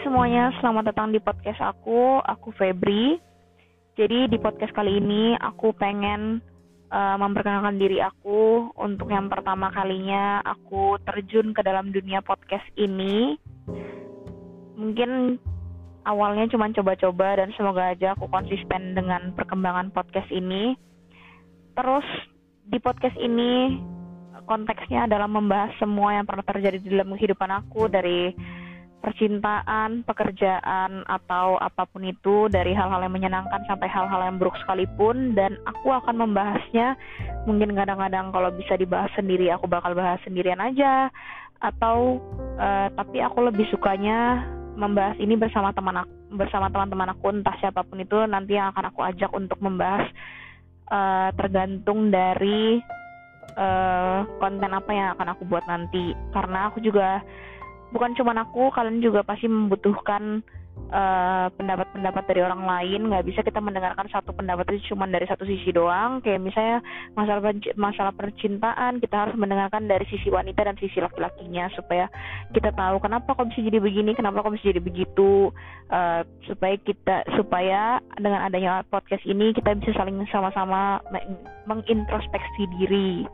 semuanya, selamat datang di podcast aku. Aku Febri. Jadi di podcast kali ini aku pengen uh, memperkenalkan diri aku untuk yang pertama kalinya aku terjun ke dalam dunia podcast ini. Mungkin awalnya cuma coba-coba dan semoga aja aku konsisten dengan perkembangan podcast ini. Terus di podcast ini konteksnya adalah membahas semua yang pernah terjadi di dalam kehidupan aku dari percintaan, pekerjaan, atau apa pun itu dari hal-hal yang menyenangkan sampai hal-hal yang buruk sekalipun. Dan aku akan membahasnya. Mungkin kadang-kadang kalau bisa dibahas sendiri aku bakal bahas sendirian aja. Atau uh, tapi aku lebih sukanya membahas ini bersama teman aku, bersama teman-teman aku entah siapa pun itu nanti yang akan aku ajak untuk membahas uh, tergantung dari uh, konten apa yang akan aku buat nanti. Karena aku juga bukan cuma aku kalian juga pasti membutuhkan eh, pendapat-pendapat uh, dari orang lain. Nggak bisa kita mendengarkan satu pendapat itu cuma dari satu sisi doang. Kayak misalnya masalah masalah percintaan kita harus mendengarkan dari sisi wanita dan sisi laki-lakinya supaya kita tahu kenapa kok bisa jadi begini kenapa kok bisa jadi begitu. Uh, supaya kita supaya dengan adanya podcast ini kita bisa saling sama-sama mengintrospeksi diri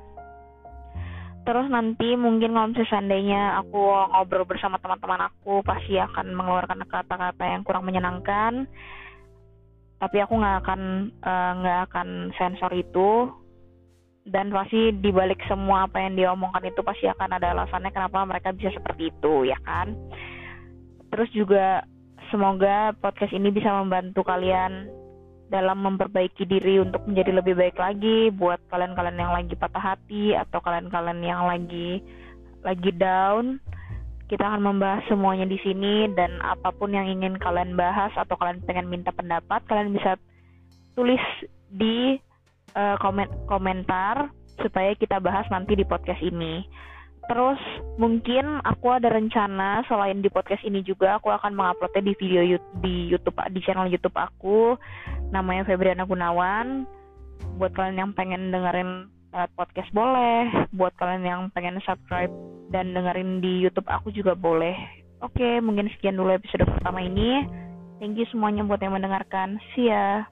terus nanti mungkin kalau misalnya seandainya aku ngobrol bersama teman-teman aku pasti akan mengeluarkan kata-kata yang kurang menyenangkan. Tapi aku nggak akan eh, nggak uh, akan sensor itu. Dan pasti dibalik semua apa yang dia omongkan itu pasti akan ada alasannya kenapa mereka bisa seperti itu ya kan? Terus juga semoga podcast ini bisa membantu kalian dalam memperbaiki diri untuk menjadi lebih baik lagi buat kalian-kalian yang lagi patah hati atau kalian-kalian yang lagi lagi down kita akan membahas semuanya di sini dan apa pun yang ingin kalian bahas atau kalian pengen minta pendapat kalian bisa tulis di uh, komen komentar supaya kita bahas nanti di podcast ini. Terus mungkin aku ada rencana selain di podcast ini juga aku akan menguploadnya di video di YouTube di channel YouTube aku namanya Febriana Gunawan. Buat kalian yang pengen dengerin uh, podcast boleh, buat kalian yang pengen subscribe dan dengerin di YouTube aku juga boleh. Oke, mungkin sekian dulu episode pertama ini. Thank you semuanya buat yang mendengarkan. See ya.